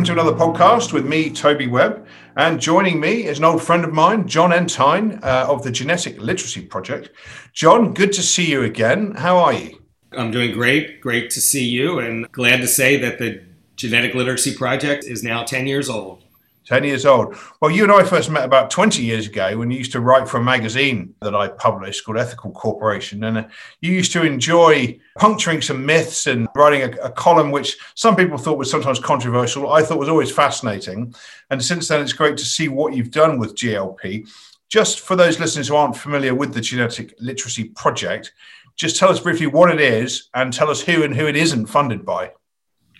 Welcome to another podcast with me, Toby Webb. And joining me is an old friend of mine, Jon Entine uh, of the Genetic Literacy Project. John, good to see you again. How are you? I'm doing great. Great to see you, and glad to say that the Genetic Literacy Project is now 10 years old. 10 years old. Well, you and I first met about 20 years ago when you used to write for a magazine that I published called Ethical Corporation. And uh, you used to enjoy puncturing some myths and writing a, a, column which some people thought was sometimes controversial. I thought was always fascinating. And since then, it's great to see what you've done with GLP. Just for those listeners who aren't familiar with the Genetic Literacy Project, just tell us briefly what it is and tell us who and who it isn't funded by.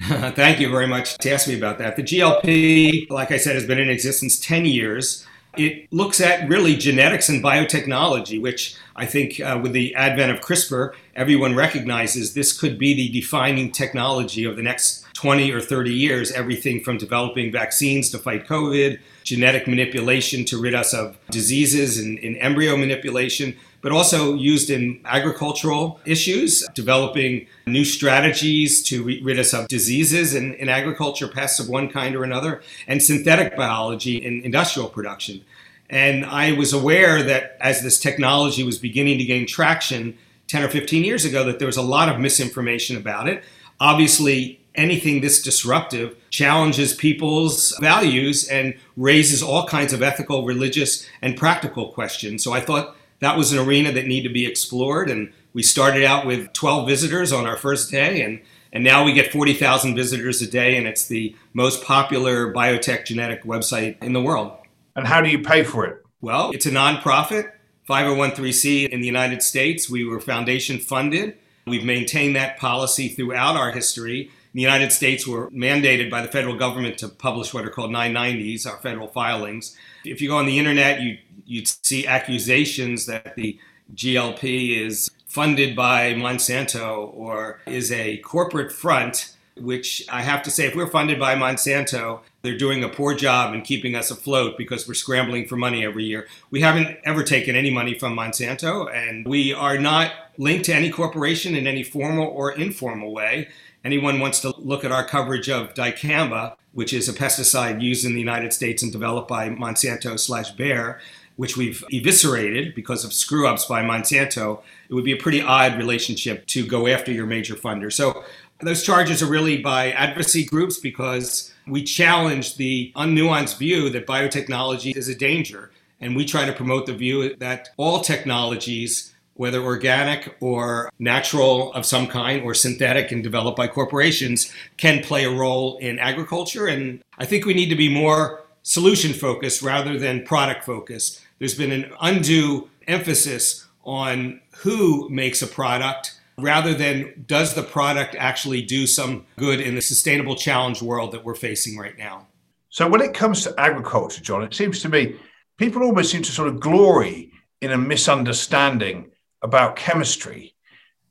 Thank you very much to ask me about that. The GLP, like I said, has been in existence 10 years. It looks at really genetics and biotechnology, which I think uh, with the advent of CRISPR, everyone recognizes this could be the defining technology of the next 20 or 30 years. Everything from developing vaccines to fight COVID, genetic manipulation to rid us of diseases and, and embryo manipulation but also used in agricultural issues, developing new strategies to rid us of diseases in, in agriculture, pests of one kind or another, and synthetic biology in industrial production. And I was aware that as this technology was beginning to gain traction 10 or 15 years ago, that there was a lot of misinformation about it. Obviously, anything this disruptive challenges people's values and raises all kinds of ethical, religious, and practical questions. So I thought that was an arena that needed to be explored. And we started out with 12 visitors on our first day, and, and now we get 40,000 visitors a day, and it's the most popular biotech genetic website in the world. And how do you pay for it? Well, it's a nonprofit, 501c in the United States. We were foundation funded. We've maintained that policy throughout our history. In the United States, we're mandated by the federal government to publish what are called 990s, our federal filings. If you go on the internet, you you'd see accusations that the GLP is funded by Monsanto or is a corporate front, which I have to say, if we're funded by Monsanto, they're doing a poor job in keeping us afloat because we're scrambling for money every year. We haven't ever taken any money from Monsanto, and we are not linked to any corporation in any formal or informal way. Anyone wants to look at our coverage of dicamba, which is a pesticide used in the United States and developed by Monsanto slash Bayer, which we've eviscerated because of screw ups by Monsanto, it would be a pretty odd relationship to go after your major funder. So those charges are really by advocacy groups because we challenge the unnuanced view that biotechnology is a danger. And we try to promote the view that all technologies, whether organic or natural of some kind or synthetic and developed by corporations, can play a role in agriculture. And I think we need to be more solution focused rather than product focused. There's been an undue emphasis on who makes a product rather than does the product actually do some good in the sustainable challenge world that we're facing right now. So, when it comes to agriculture, John, it seems to me people almost seem to sort of glory in a misunderstanding about chemistry.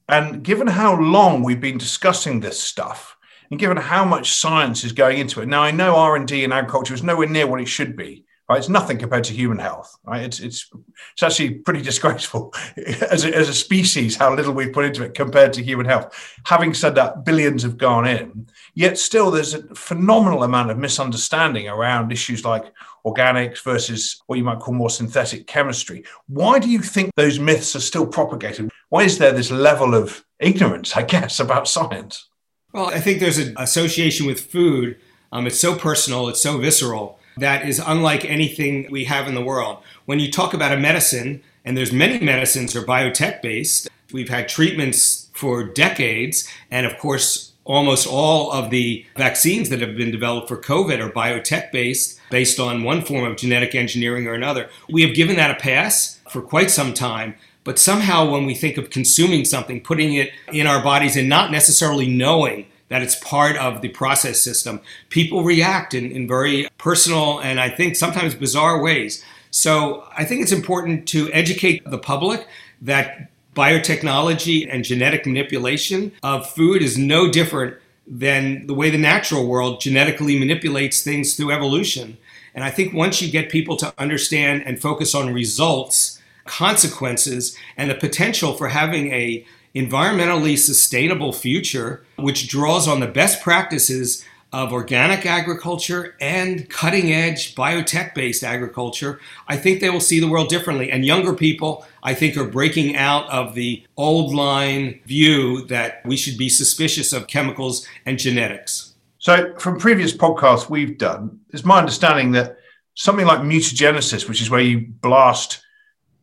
And given how long we've been discussing this stuff, and given how much science is going into it, now I know R and D in agriculture is nowhere near what it should be. Right? It's nothing compared to human health. Right? It's it's it's actually pretty disgraceful as a, as a species how little we've put into it compared to human health. Having said that, billions have gone in. Yet still, there's a phenomenal amount of misunderstanding around issues like organics versus what you might call more synthetic chemistry. Why do you think those myths are still propagated? Why is there this level of ignorance, I guess, about science? Well, I think there's an association with food. Um, it's so personal, it's so visceral that is unlike anything we have in the world. When you talk about a medicine, and there's many medicines are biotech based, we've had treatments for decades, and of course, almost all of the vaccines that have been developed for COVID are biotech based, based on one form of genetic engineering or another. We have given that a pass for quite some time. But somehow, when we think of consuming something, putting it in our bodies and not necessarily knowing that it's part of the process system. People react in, in very personal and I think sometimes bizarre ways. So I think it's important to educate the public that biotechnology and genetic manipulation of food is no different than the way the natural world genetically manipulates things through evolution. And I think once you get people to understand and focus on results, consequences, and the potential for having a environmentally sustainable future, which draws on the best practices of organic agriculture and cutting edge biotech based agriculture, I think they will see the world differently. And younger people, I think, are breaking out of the old line view that we should be suspicious of chemicals and genetics. So, from previous podcasts we've done, it's my understanding that something like mutagenesis, which is where you blast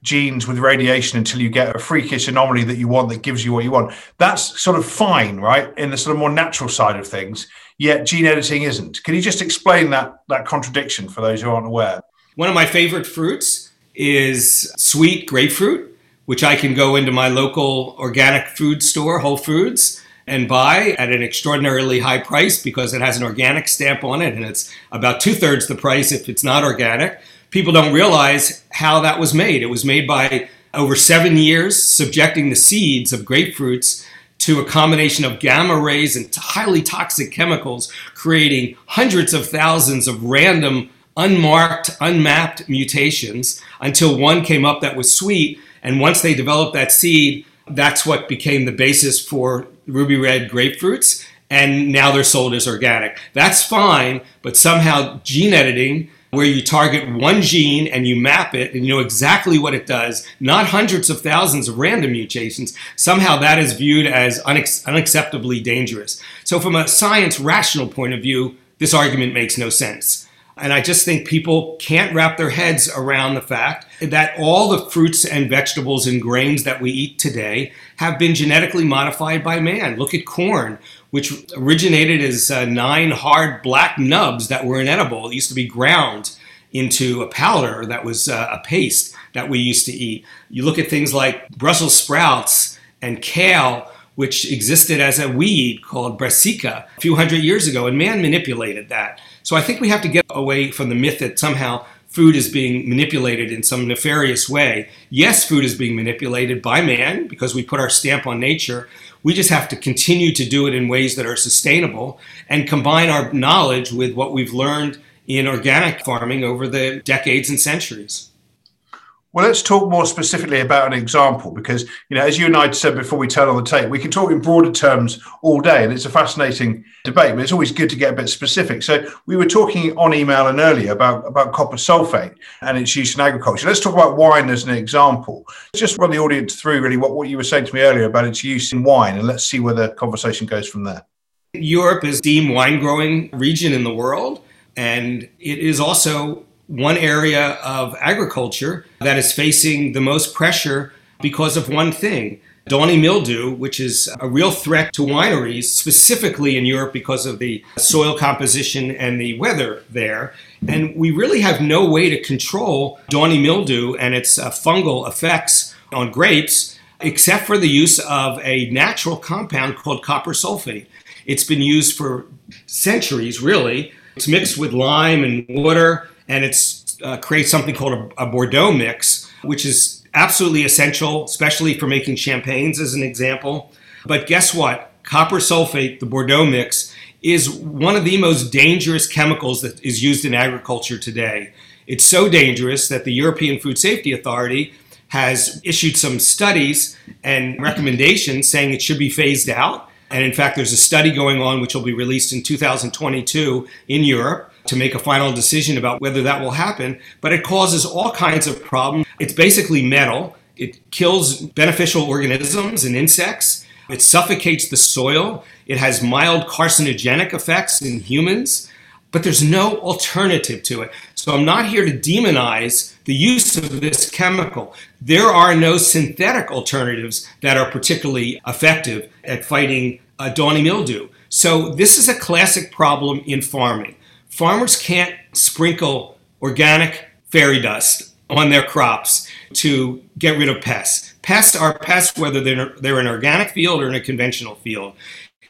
genes with radiation until you get a freakish anomaly that you want that gives you what you want. That's sort of fine, right? In the sort of more natural side of things. Yet gene editing isn't. Can you just explain that that contradiction for those who aren't aware? One of my favorite fruits is sweet grapefruit, which I can go into my local organic food store, Whole Foods, and buy at an extraordinarily high price because it has an organic stamp on it and it's about two thirds the price if it's not organic people don't realize how that was made. It was made by over seven years, subjecting the seeds of grapefruits to a combination of gamma rays and highly toxic chemicals, creating hundreds of thousands of random, unmarked, unmapped mutations until one came up that was sweet. And once they developed that seed, that's what became the basis for ruby red grapefruits. And now they're sold as organic. That's fine, but somehow gene editing where you target one gene and you map it and you know exactly what it does, not hundreds of thousands of random mutations, somehow that is viewed as unex- unacceptably dangerous. So, from a science rational point of view, this argument makes no sense. And I just think people can't wrap their heads around the fact that all the fruits and vegetables and grains that we eat today have been genetically modified by man. Look at corn, which originated as uh, nine hard black nubs that were inedible. It used to be ground into a powder that was uh, a paste that we used to eat. You look at things like Brussels sprouts and kale, which existed as a weed called brassica a few hundred years ago, and man manipulated that. So I think we have to get away from the myth that somehow food is being manipulated in some nefarious way. Yes, food is being manipulated by man because we put our stamp on nature. We just have to continue to do it in ways that are sustainable and combine our knowledge with what we've learned in organic farming over the decades and centuries. Well, let's talk more specifically about an example because, you know, as you and I said before we turn on the tape, we can talk in broader terms all day, and it's a fascinating debate. But it's always good to get a bit specific. So we were talking on email and earlier about about copper sulfate and its use in agriculture. Let's talk about wine as an example. Just run the audience through really what, what you were saying to me earlier about its use in wine, and let's see where the conversation goes from there. Europe is the wine growing region in the world, and it is also one area of agriculture that is facing the most pressure because of one thing downy mildew, which is a real threat to wineries, specifically in Europe because of the soil composition and the weather there. And we really have no way to control downy mildew and its uh, fungal effects on grapes except for the use of a natural compound called copper sulfate. It's been used for centuries, really. It's mixed with lime and water and it's uh, creates something called a, a Bordeaux mix, which is absolutely essential, especially for making champagnes, as an example. But guess what? Copper sulfate, the Bordeaux mix, is one of the most dangerous chemicals that is used in agriculture today. It's so dangerous that the European Food Safety Authority has issued some studies and recommendations saying it should be phased out. And in fact, there's a study going on which will be released in 2022 in Europe to make a final decision about whether that will happen, but it causes all kinds of problems. It's basically metal. It kills beneficial organisms and insects. It suffocates the soil. It has mild carcinogenic effects in humans, but there's no alternative to it. So I'm not here to demonize the use of this chemical. There are no synthetic alternatives that are particularly effective at fighting uh, downy mildew. So this is a classic problem in farming. Farmers can't sprinkle organic fairy dust on their crops to get rid of pests. Pests are pests whether they're, they're an organic field or in a conventional field.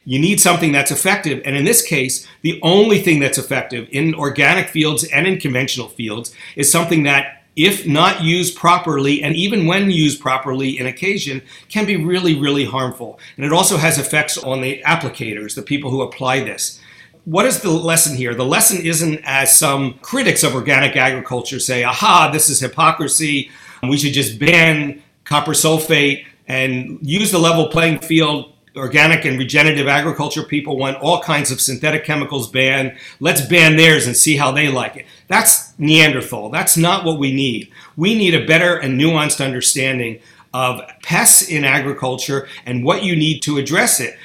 You need something that's effective. And in this case, the only thing that's effective in organic fields and in conventional fields is something that, if not used properly, and even when used properly in occasion, can be really, really harmful. And it also has effects on the applicators, the people who apply this what is the lesson here? The lesson isn't as some critics of organic agriculture say, aha, this is hypocrisy. We should just ban copper sulfate and use the level playing field organic and regenerative agriculture people want all kinds of synthetic chemicals banned. Let's ban theirs and see how they like it. That's Neanderthal. That's not what we need. We need a better and nuanced understanding of pests in agriculture and what you need to address it.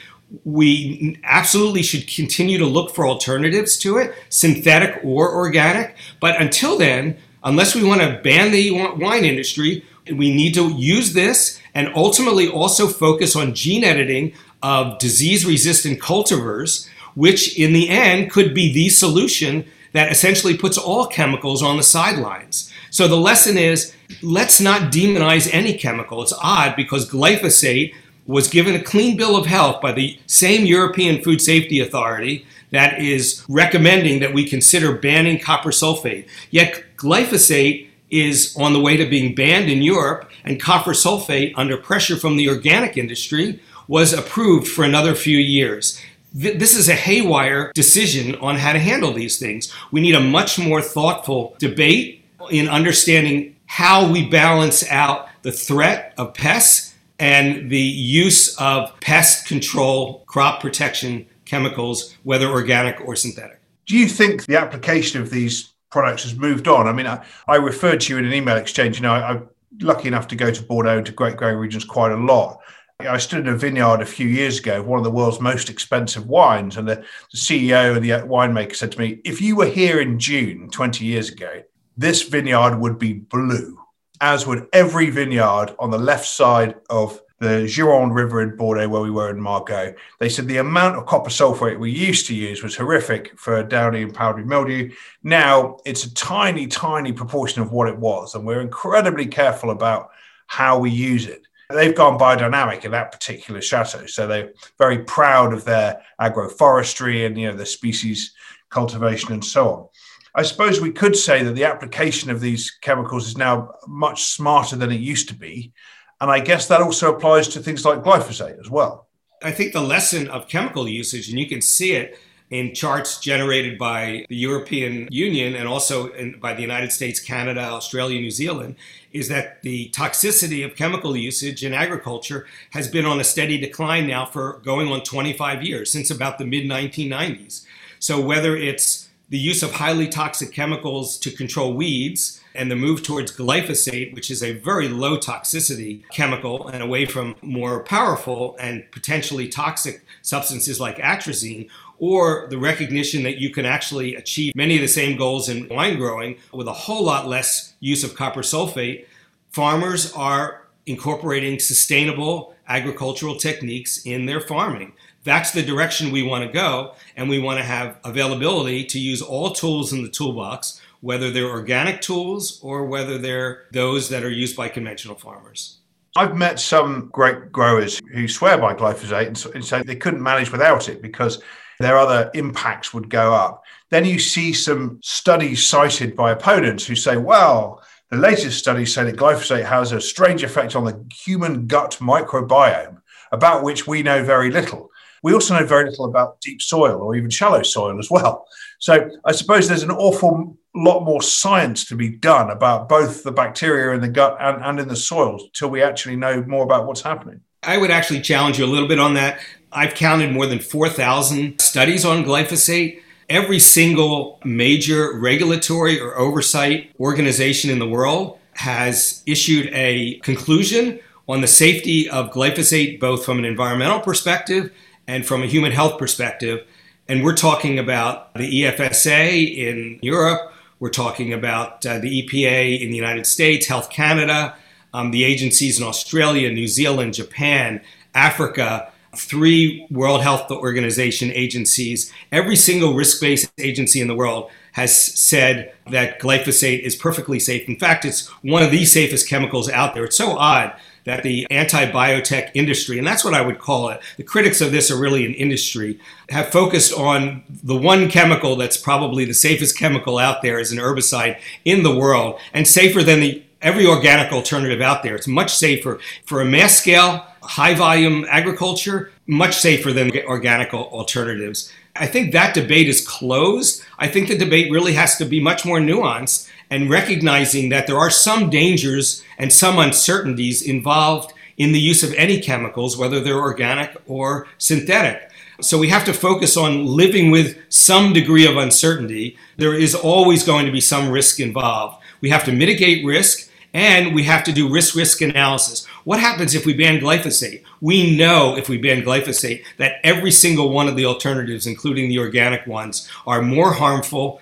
We absolutely should continue to look for alternatives to it, synthetic or organic. But until then, unless we want to ban the wine industry, we need to use this and ultimately also focus on gene editing of disease resistant cultivars, which in the end could be the solution that essentially puts all chemicals on the sidelines. So the lesson is let's not demonize any chemical. It's odd because glyphosate was given a clean bill of health by the same European Food Safety Authority that is recommending that we consider banning copper sulfate. Yet glyphosate is on the way to being banned in Europe, and copper sulfate, under pressure from the organic industry, was approved for another few years. This is a haywire decision on how to handle these things. We need a much more thoughtful debate in understanding how we balance out the threat of pests and the use of pest control, crop protection chemicals, whether organic or synthetic. Do you think the application of these products has moved on. I mean, I, I referred to you in an email exchange. You know, I, am lucky enough to go to Bordeaux and to Great Growing Regions quite a lot. I stood in a vineyard a few years ago, one of the world's most expensive wines, and the, the CEO and the winemaker said to me, "If you were here in June 20 years ago, this vineyard would be blue, as would every vineyard on the left side of the Gironde River in Bordeaux, where we were in Margaux. They said the amount of copper sulfate we used to use was horrific for downy and powdery mildew. Now it's a tiny, tiny proportion of what it was, and we're incredibly careful about how we use it. They've gone biodynamic in that particular chateau, so they're very proud of their agroforestry and you know the species cultivation and so on. I suppose we could say that the application of these chemicals is now much smarter than it used to be and I guess that also applies to things like glyphosate as well. I think the lesson of chemical usage, and you can see it in charts generated by the European Union and also in, by the United States, Canada, Australia, New Zealand, is that the toxicity of chemical usage in agriculture has been on a steady decline now for going on 25 years, since about the mid 1990s. So whether it's the use of highly toxic chemicals to control weeds, and the move towards glyphosate, which is a very low toxicity chemical, and away from more powerful and potentially toxic substances like atrazine, or the recognition that you can actually achieve many of the same goals in wine growing with a whole lot less use of copper sulfate, farmers are incorporating sustainable agricultural techniques in their farming. That's the direction we want to go, and we want to have availability to use all tools in the toolbox whether they're organic tools or whether they're those that are used by conventional farmers. I've met some great growers who swear by glyphosate and say they couldn't manage without it because their other impacts would go up. Then you see some studies cited by opponents who say, well, the latest studies say that glyphosate has a strange effect on the human gut microbiome, about which we know very little. We also know very little about deep soil or even shallow soil as well. So I suppose there's an awful lot more science to be done about both the bacteria in the gut and, and in the soil till we actually know more about what's happening. I would actually challenge you a little bit on that. I've counted more than 4,000 studies on glyphosate. Every single major regulatory or oversight organization in the world has issued a conclusion on the safety of glyphosate, both from an environmental perspective and from a human health perspective. And we're talking about the EFSA in Europe, we're talking about uh, the EPA in the United States, Health Canada, um, the agencies in Australia, New Zealand, Japan, Africa, three World Health Organization agencies. Every single risk based agency in the world has said that glyphosate is perfectly safe. In fact, it's one of the safest chemicals out there. It's so odd that the anti-biotech industry, and that's what I would call it, the critics of this are really an industry, have focused on the one chemical that's probably the safest chemical out there as an herbicide in the world, and safer than the every organic alternative out there. It's much safer for a mass scale, high volume agriculture, much safer than organic alternatives. I think that debate is closed. I think the debate really has to be much more nuanced and recognizing that there are some dangers and some uncertainties involved in the use of any chemicals, whether they're organic or synthetic. So we have to focus on living with some degree of uncertainty. There is always going to be some risk involved. We have to mitigate risk and we have to do risk risk analysis. What happens if we ban glyphosate? We know if we ban glyphosate that every single one of the alternatives, including the organic ones, are more harmful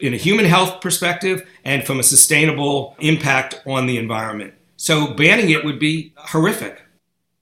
in a human health perspective and from a sustainable impact on the environment. So banning it would be horrific.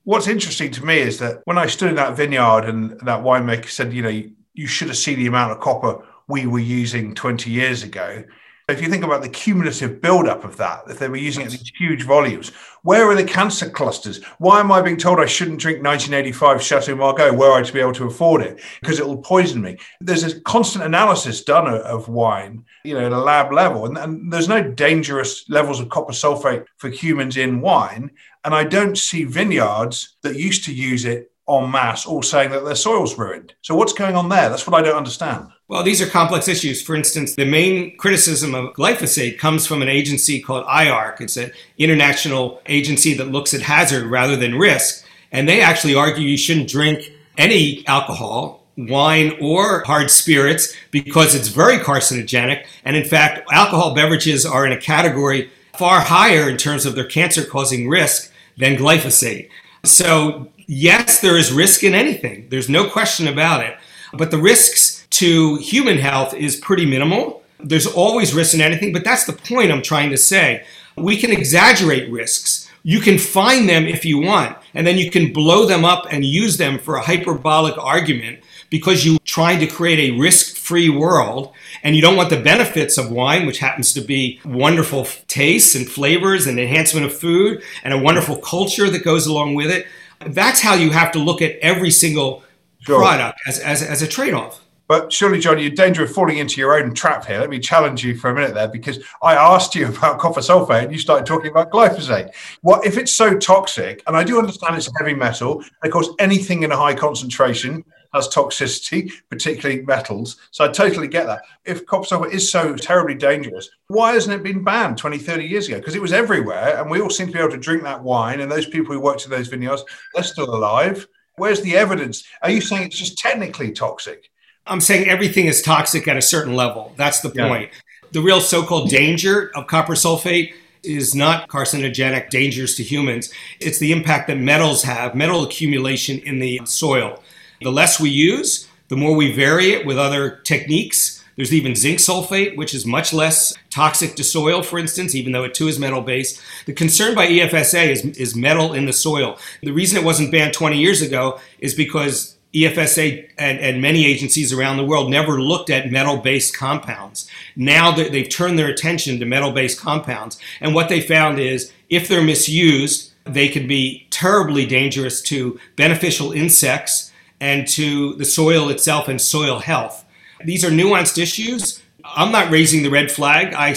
What's interesting to me is that when I stood in that vineyard and that winemaker said, you know, you, should have seen the amount of copper we were using 20 years ago. If you think about the cumulative buildup of that, if they were using it in huge volumes, where are the cancer clusters? Why am I being told I shouldn't drink 1985 Chateau Margaux were I to be able to afford it? Because it will poison me. There's a constant analysis done of wine, you know, at a lab level, and, and there's no dangerous levels of copper sulfate for humans in wine. And I don't see vineyards that used to use it en masse all saying that their soil's ruined. So what's going on there? That's what I don't understand. Well, these are complex issues. For instance, the main criticism of glyphosate comes from an agency called IARC. It's an international agency that looks at hazard rather than risk. And they actually argue you shouldn't drink any alcohol, wine, or hard spirits because it's very carcinogenic. And in fact, alcohol beverages are in a category far higher in terms of their cancer causing risk than glyphosate. So, yes, there is risk in anything. There's no question about it. But the risks to human health is pretty minimal. There's always risk in anything, but that's the point I'm trying to say. We can exaggerate risks. You can find them if you want, and then you can blow them up and use them for a hyperbolic argument because you're trying to create a risk free world and you don't want the benefits of wine, which happens to be wonderful tastes and flavors and enhancement of food and a wonderful culture that goes along with it. That's how you have to look at every single sure. product as, as, as a trade off. But surely, John, you're in danger of falling into your own trap here. Let me challenge you for a minute there, because I asked you about copper sulfate and you started talking about glyphosate. What if it's so toxic? And I do understand it's a heavy metal. Of course, anything in a high concentration has toxicity, particularly metals. So I totally get that. If copper sulfate is so terribly dangerous, why hasn't it been banned 20, 30 years ago? Because it was everywhere and we all seem to be able to drink that wine. And those people who worked in those vineyards, they're still alive. Where's the evidence? Are you saying it's just technically toxic? I'm saying everything is toxic at a certain level. That's the point. Yeah. The real so called danger of copper sulfate is not carcinogenic dangers to humans. It's the impact that metals have, metal accumulation in the soil. The less we use, the more we vary it with other techniques. There's even zinc sulfate, which is much less toxic to soil, for instance, even though it too is metal based. The concern by EFSA is, is metal in the soil. The reason it wasn't banned 20 years ago is because EFSA and, and, many agencies around the world never looked at metal based compounds. Now that they've turned their attention to metal based compounds, and what they found is if they're misused, they can be terribly dangerous to beneficial insects and to the soil itself and soil health. These are nuanced issues. I'm not raising the red flag. I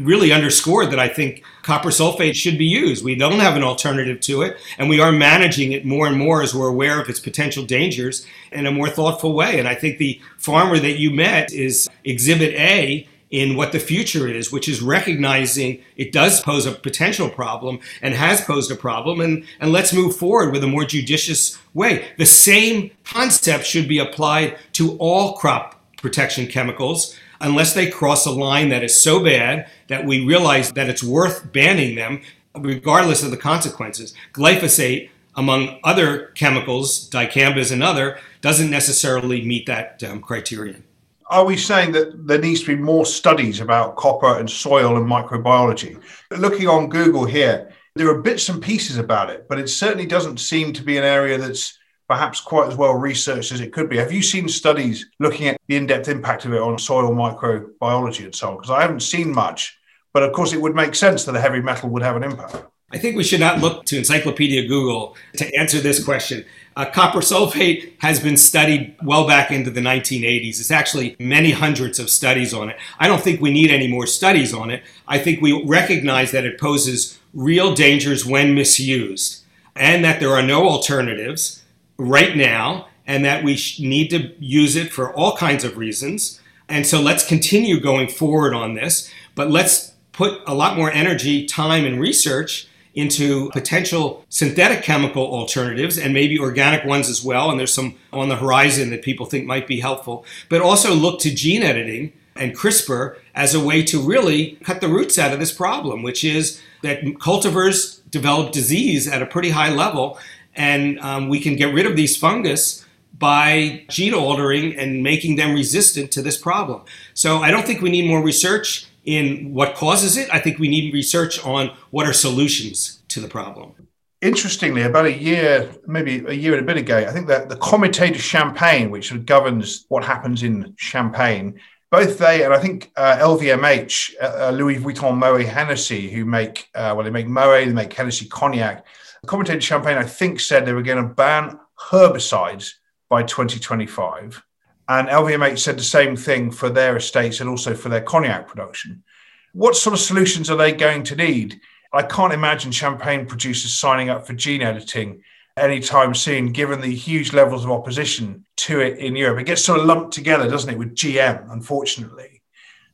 really underscored that I think copper sulfate should be used. We don't have an alternative to it, and we are managing it more and more as we're aware of its potential dangers in a more thoughtful way. And I think the farmer that you met is exhibit A in what the future is, which is recognizing it does pose a potential problem and has posed a problem, and, and let's move forward with a more judicious way. The same concept should be applied to all crop protection chemicals unless they cross a line that is so bad that we realize that it's worth banning them, regardless of the consequences. Glyphosate, among other chemicals, dicamba is another, doesn't necessarily meet that um, criterion. Are we saying that there needs to be more studies about copper and soil and microbiology? Looking on Google here, there are bits and pieces about it, but it certainly doesn't seem to be an area that's perhaps quite as well researched as it could be. Have you seen studies looking at the in depth impact of it on soil microbiology and so on? Because I haven't seen much, but of course, it would make sense that a heavy metal would have an impact. I think we should not look to Encyclopedia Google to answer this question. Uh, copper sulfate has been studied well back into the 1980s. It's actually many hundreds of studies on it. I don't think we need any more studies on it. I think we recognize that it poses real dangers when misused and that there are no alternatives right now and that we need to use it for all kinds of reasons. And so let's continue going forward on this, but let's put a lot more energy, time, and research into potential synthetic chemical alternatives and maybe organic ones as well. And there's some on the horizon that people think might be helpful, but also look to gene editing and CRISPR as a way to really cut the roots out of this problem, which is that cultivars develop disease at a pretty high level, and um, we can get rid of these fungus by gene altering and making them resistant to this problem. So I don't think we need more research in what causes it. I think we need research on what are solutions to the problem. Interestingly, about a year, maybe a year and a bit ago, I think that the Comité de Champagne, which governs what happens in Champagne, both they and I think uh, LVMH, uh, uh, Louis Vuitton, Moet, Hennessy, who make uh, well, they make Moet, they make Hennessy cognac. The de Champagne, I think, said they were going to ban herbicides by 2025, and LVMH said the same thing for their estates and also for their cognac production. What sort of solutions are they going to need? I can't imagine champagne producers signing up for gene editing anytime soon, given the huge levels of opposition to it in Europe. It gets sort of lumped together, doesn't it, with GM, unfortunately.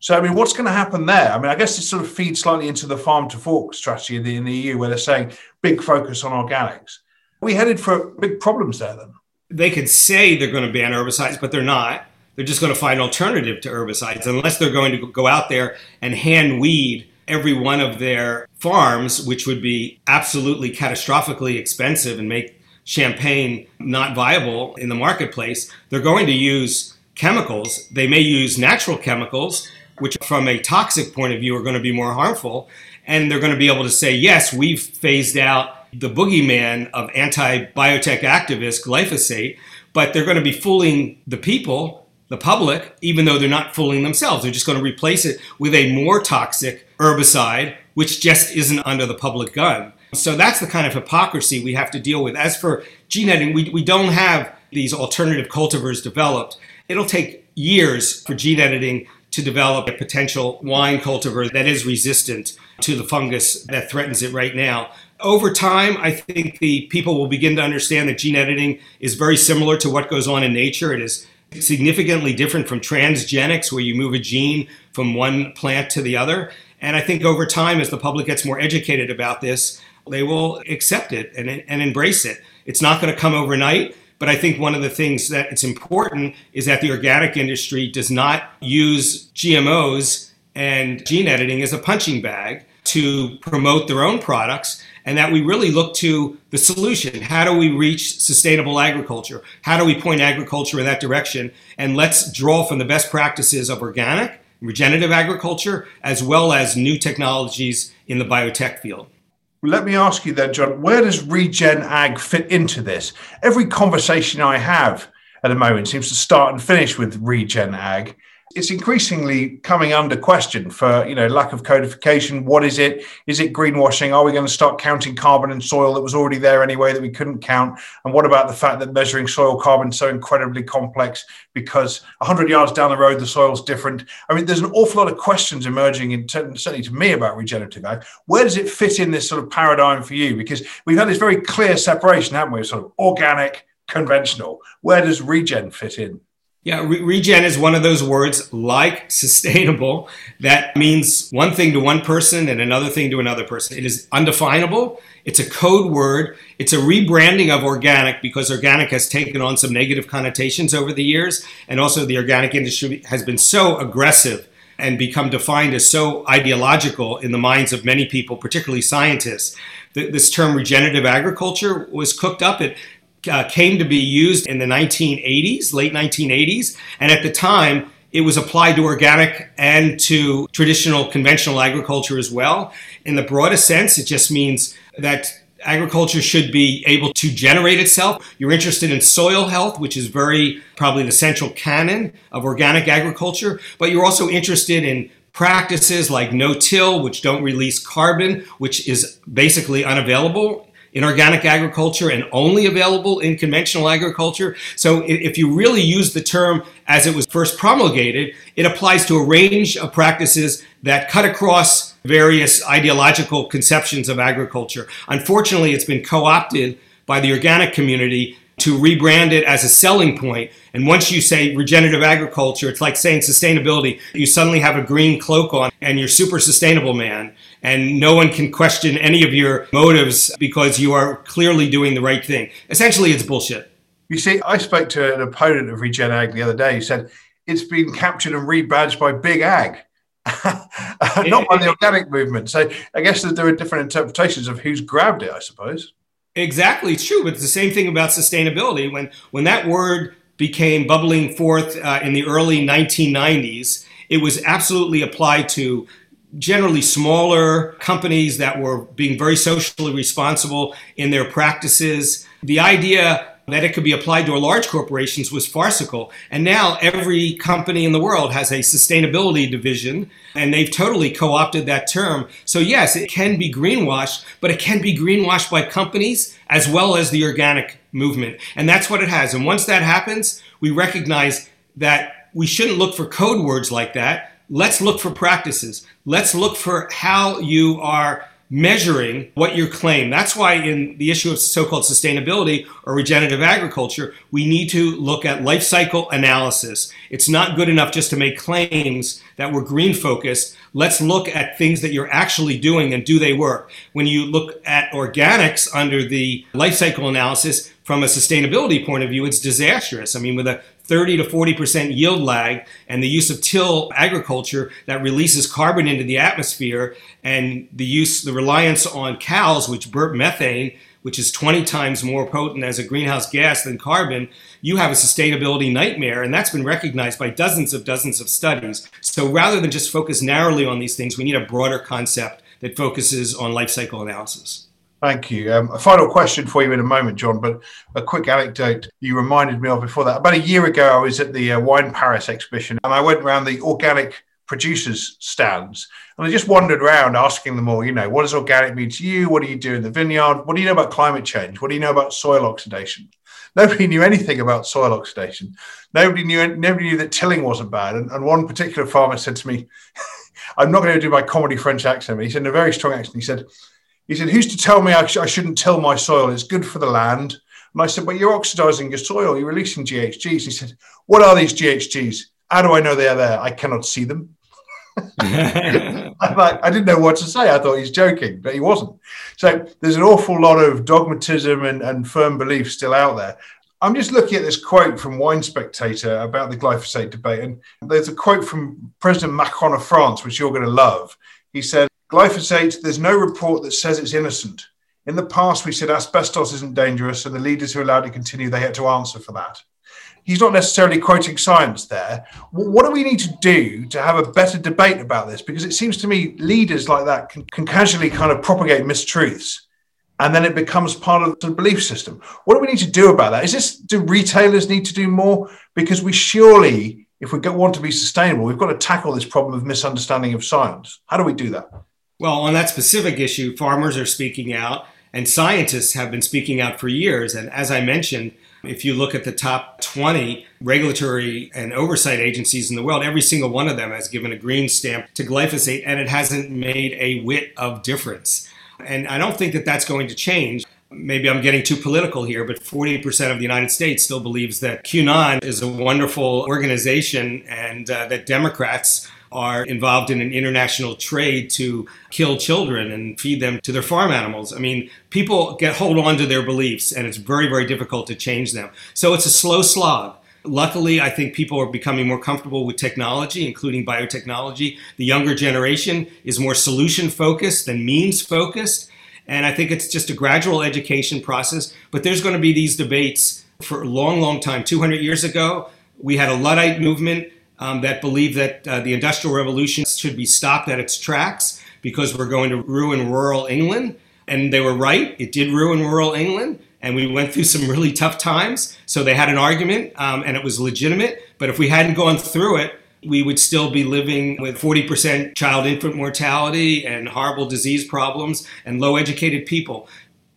So, I mean, what's going to happen there? I mean, I guess it sort of feeds slightly into the farm to fork strategy in the, in the EU, where they're saying big focus on organics. Are we headed for big problems there then? They could say they're going to ban herbicides, but they're not. They're just going to find an alternative to herbicides, unless they're going to go out there and hand weed every one of their farms, which would be absolutely catastrophically expensive and make champagne not viable in the marketplace, they're going to use chemicals. They may use natural chemicals, which from a toxic point of view are going to be more harmful. And they're going to be able to say, yes, we've phased out the boogeyman of anti biotech activists, glyphosate, but they're going to be fooling the people the public, even though they're not fooling themselves. They're just going to replace it with a more toxic herbicide, which just isn't under the public gun. So that's the kind of hypocrisy we have to deal with. As for gene editing, we, we don't have these alternative cultivars developed. It'll take years for gene editing to develop a potential wine cultivar that is resistant to the fungus that threatens it right now. Over time, I think the people will begin to understand that gene editing is very similar to what goes on in nature. It is significantly different from transgenics, where you move a gene from one plant to the other. And I think over time, as the public gets more educated about this, they will accept it and, and embrace it. It's not going to come overnight, but I think one of the things that it's important is that the organic industry does not use GMOs and gene editing as a punching bag to promote their own products and that we really look to the solution. How do we reach sustainable agriculture? How do we point agriculture in that direction? And let's draw from the best practices of organic, regenerative agriculture, as well as new technologies in the biotech field. Let me ask you then, John, where does regen ag fit into this? Every conversation I have at the moment seems to start and finish with regen ag it's increasingly coming under question for you know lack of codification. What is it? Is it greenwashing? Are we going to start counting carbon in soil that was already there anyway that we couldn't count? And what about the fact that measuring soil carbon is so incredibly complex because 100 yards down the road the soil's different? I mean there's an awful lot of questions emerging in certainly to me about regenerative ag where does it fit in this sort of paradigm for you? Because we've had this very clear separation haven't we? Sort of organic conventional. Where does regen fit in yeah, re- regen is one of those words like sustainable that means one thing to one person and another thing to another person. It is undefinable. It's a code word. It's a rebranding of organic because organic has taken on some negative connotations over the years. And also, the organic industry has been so aggressive and become defined as so ideological in the minds of many people, particularly scientists. This term regenerative agriculture was cooked up at uh, came to be used in the 1980s, late 1980s, and at the time it was applied to organic and to traditional conventional agriculture as well. In the broadest sense, it just means that agriculture should be able to generate itself. You're interested in soil health, which is very probably the central canon of organic agriculture, but you're also interested in practices like no-till, which don't release carbon, which is basically unavailable in organic agriculture and only available in conventional agriculture. So if you really use the term as it was first promulgated, it applies to a range of practices that cut across various ideological conceptions of agriculture. Unfortunately, it's been co opted by the organic community to rebrand it as a selling point. And once you say regenerative agriculture, it's like saying sustainability. You suddenly have a green cloak on and you're super sustainable man. And no one can question any of your motives because you are clearly doing the right thing. Essentially, it's bullshit. You see, I spoke to an opponent of Regen Ag the other day. He said it's been captured and rebadged by Big Ag. not by the organic movement. So I guess that there are different interpretations of who's grabbed it, I suppose. Exactly, it's true. But it's the same thing about sustainability. When when that word became bubbling forth uh, in the early 1990s, it was absolutely applied to generally smaller companies that were being very socially responsible in their practices. The idea that it could be applied to large corporations was farcical. And now every company in the world has a sustainability division, and they've totally co opted that term. So, yes, it can be greenwashed, but it can be greenwashed by companies as well as the organic movement. And that's what it has. And once that happens, we recognize that we shouldn't look for code words like that. Let's look for practices. Let's look for how you are measuring what your claim. That's why in the issue of so-called sustainability or regenerative agriculture, we need to look at life cycle analysis. It's not good enough just to make claims that we're green focused. Let's look at things that you're actually doing and do they work. When you look at organics under the life cycle analysis from a sustainability point of view, it's disastrous. I mean, with a 30 to 40% yield lag and the use of till agriculture that releases carbon into the atmosphere and the use, the reliance on cows, which burp methane, which is 20 times more potent as a greenhouse gas than carbon, you have a sustainability nightmare. And that's been recognized by dozens of dozens of studies. So rather than just focus narrowly on these things, we need a broader concept that focuses on life cycle analysis. Thank you. Um, a final question for you in a moment, John, but a quick anecdote you reminded me of before that. About a year ago, I was at the uh, Wine Paris exhibition and I went around the organic producers' stands and I just wandered around asking them all, you know, what does organic mean to you? What do you do in the vineyard? What do you know about climate change? What do you know about soil oxidation? Nobody knew anything about soil oxidation. Nobody knew nobody knew that tilling wasn't bad. And, and one particular farmer said to me, I'm not going to do my comedy French accent, but he said in a very strong accent, he said, he said, Who's to tell me I, sh- I shouldn't till my soil? It's good for the land. And I said, But you're oxidizing your soil, you're releasing GHGs. He said, What are these GHGs? How do I know they are there? I cannot see them. like, I didn't know what to say. I thought he's joking, but he wasn't. So there's an awful lot of dogmatism and, and firm belief still out there. I'm just looking at this quote from Wine Spectator about the glyphosate debate. And there's a quote from President Macron of France, which you're going to love. He said, Glyphosate, there's no report that says it's innocent. In the past, we said asbestos isn't dangerous, and the leaders who allowed it to continue, they had to answer for that. He's not necessarily quoting science there. What do we need to do to have a better debate about this? Because it seems to me leaders like that can, can casually kind of propagate mistruths and then it becomes part of the belief system. What do we need to do about that? Is this do retailers need to do more? Because we surely, if we want to be sustainable, we've got to tackle this problem of misunderstanding of science. How do we do that? Well, on that specific issue, farmers are speaking out and scientists have been speaking out for years. And as I mentioned, if you look at the top 20 regulatory and oversight agencies in the world, every single one of them has given a green stamp to glyphosate, and it hasn't made a whit of difference. And I don't think that that's going to change. Maybe I'm getting too political here, but 40% of the United States still believes that QAnon is a wonderful organization and uh, that Democrats are involved in an international trade to kill children and feed them to their farm animals. I mean, people get hold on to their beliefs and it's very, very difficult to change them. So it's a slow slog. Luckily, I think people are becoming more comfortable with technology, including biotechnology. The younger generation is more solution focused than means focused. And I think it's just a gradual education process. But there's going to be these debates for a long, long time. 200 years ago, we had a Luddite movement um, that believed that uh, the Industrial Revolution should be stopped at its tracks because we're going to ruin rural England. And they were right, it did ruin rural England. And we went through some really tough times. So they had an argument um, and it was legitimate. But if we hadn't gone through it, we would still be living with 40% child infant mortality and horrible disease problems and low educated people.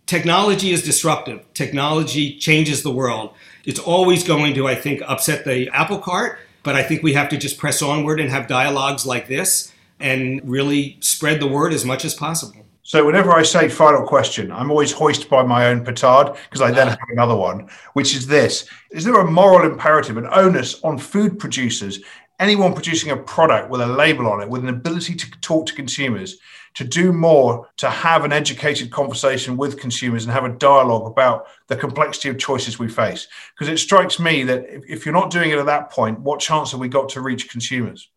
Technology is disruptive. Technology changes the world. It's always going to, I think, upset the apple cart but I think we have to just press onward and have dialogues like this and really spread the word as much as possible. So whenever I say final question, I'm always hoisted by my own petard because I then have another one, which is this: Is there a moral imperative, an onus on food producers, anyone producing a product with a label on it, with an ability to talk to consumers, to do more, to have an educated conversation with consumers and have a dialogue about the complexity of choices we face? Because it strikes me that if you're not doing it at that point, what chance have we got to reach consumers?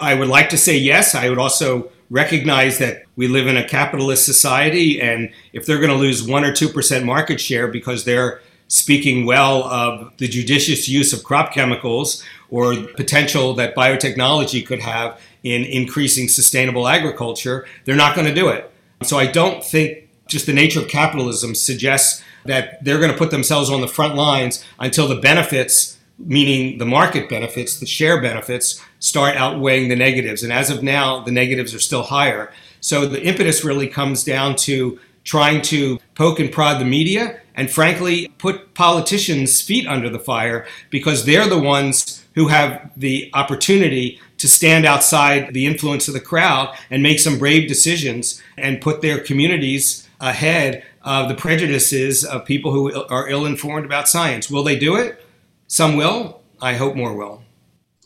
I would like to say yes. I would also recognize that we live in a capitalist society, and if they're going to lose one or two percent market share because they're speaking well of the judicious use of crop chemicals or potential that biotechnology could have in increasing sustainable agriculture, they're not going to do it. So I don't think just the nature of capitalism suggests that they're going to put themselves on the front lines until the benefits meaning the market benefits, the share benefits, start outweighing the negatives. And as of now, the negatives are still higher. So the impetus really comes down to trying to poke and prod the media and, frankly, put politicians' feet under the fire because they're the ones who have the opportunity to stand outside the influence of the crowd and make some brave decisions and put their communities ahead of the prejudices of people who are ill informed about science. Will they do it? Some will. I hope more will.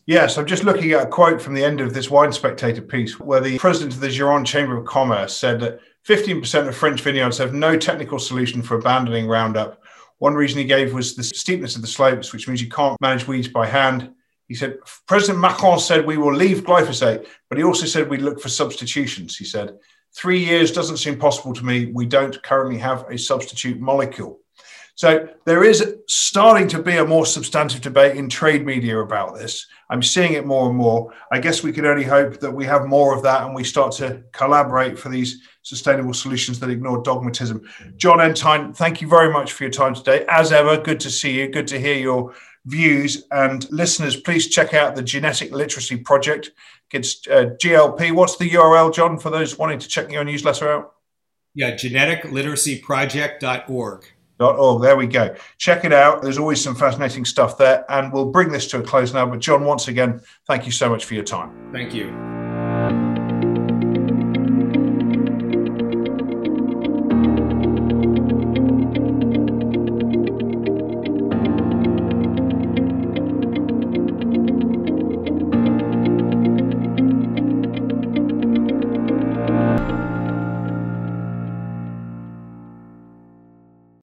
Yes, I'm just looking at a quote from the end of this Wine Spectator piece where the president of the Gironde Chamber of Commerce said that 15% of French vineyards have no technical solution for abandoning Roundup. One reason he gave was the steepness of the slopes, which means you can't manage weeds by hand. He said, President Macron said we will leave glyphosate, but he also said we'd look for substitutions. He said, three years doesn't seem possible to me. We don't currently have a substitute molecule. So there is starting to be a more substantive debate in trade media about this. I'm seeing it more and more. I guess we can only hope that we have more of that and we start to collaborate for these sustainable solutions that ignore dogmatism. Jon Entine, thank you very much for your time today. As ever, good to see you. Good to hear your views. And listeners, please check out the Genetic Literacy Project. It's uh, GLP. What's the URL, Jon, for those wanting to check your newsletter out? Yeah, geneticliteracyproject.org. org. There we go. Check it out. There's always some fascinating stuff there. And we'll bring this to a close now. But, Jon, once again, thank you so much for your time. Thank you.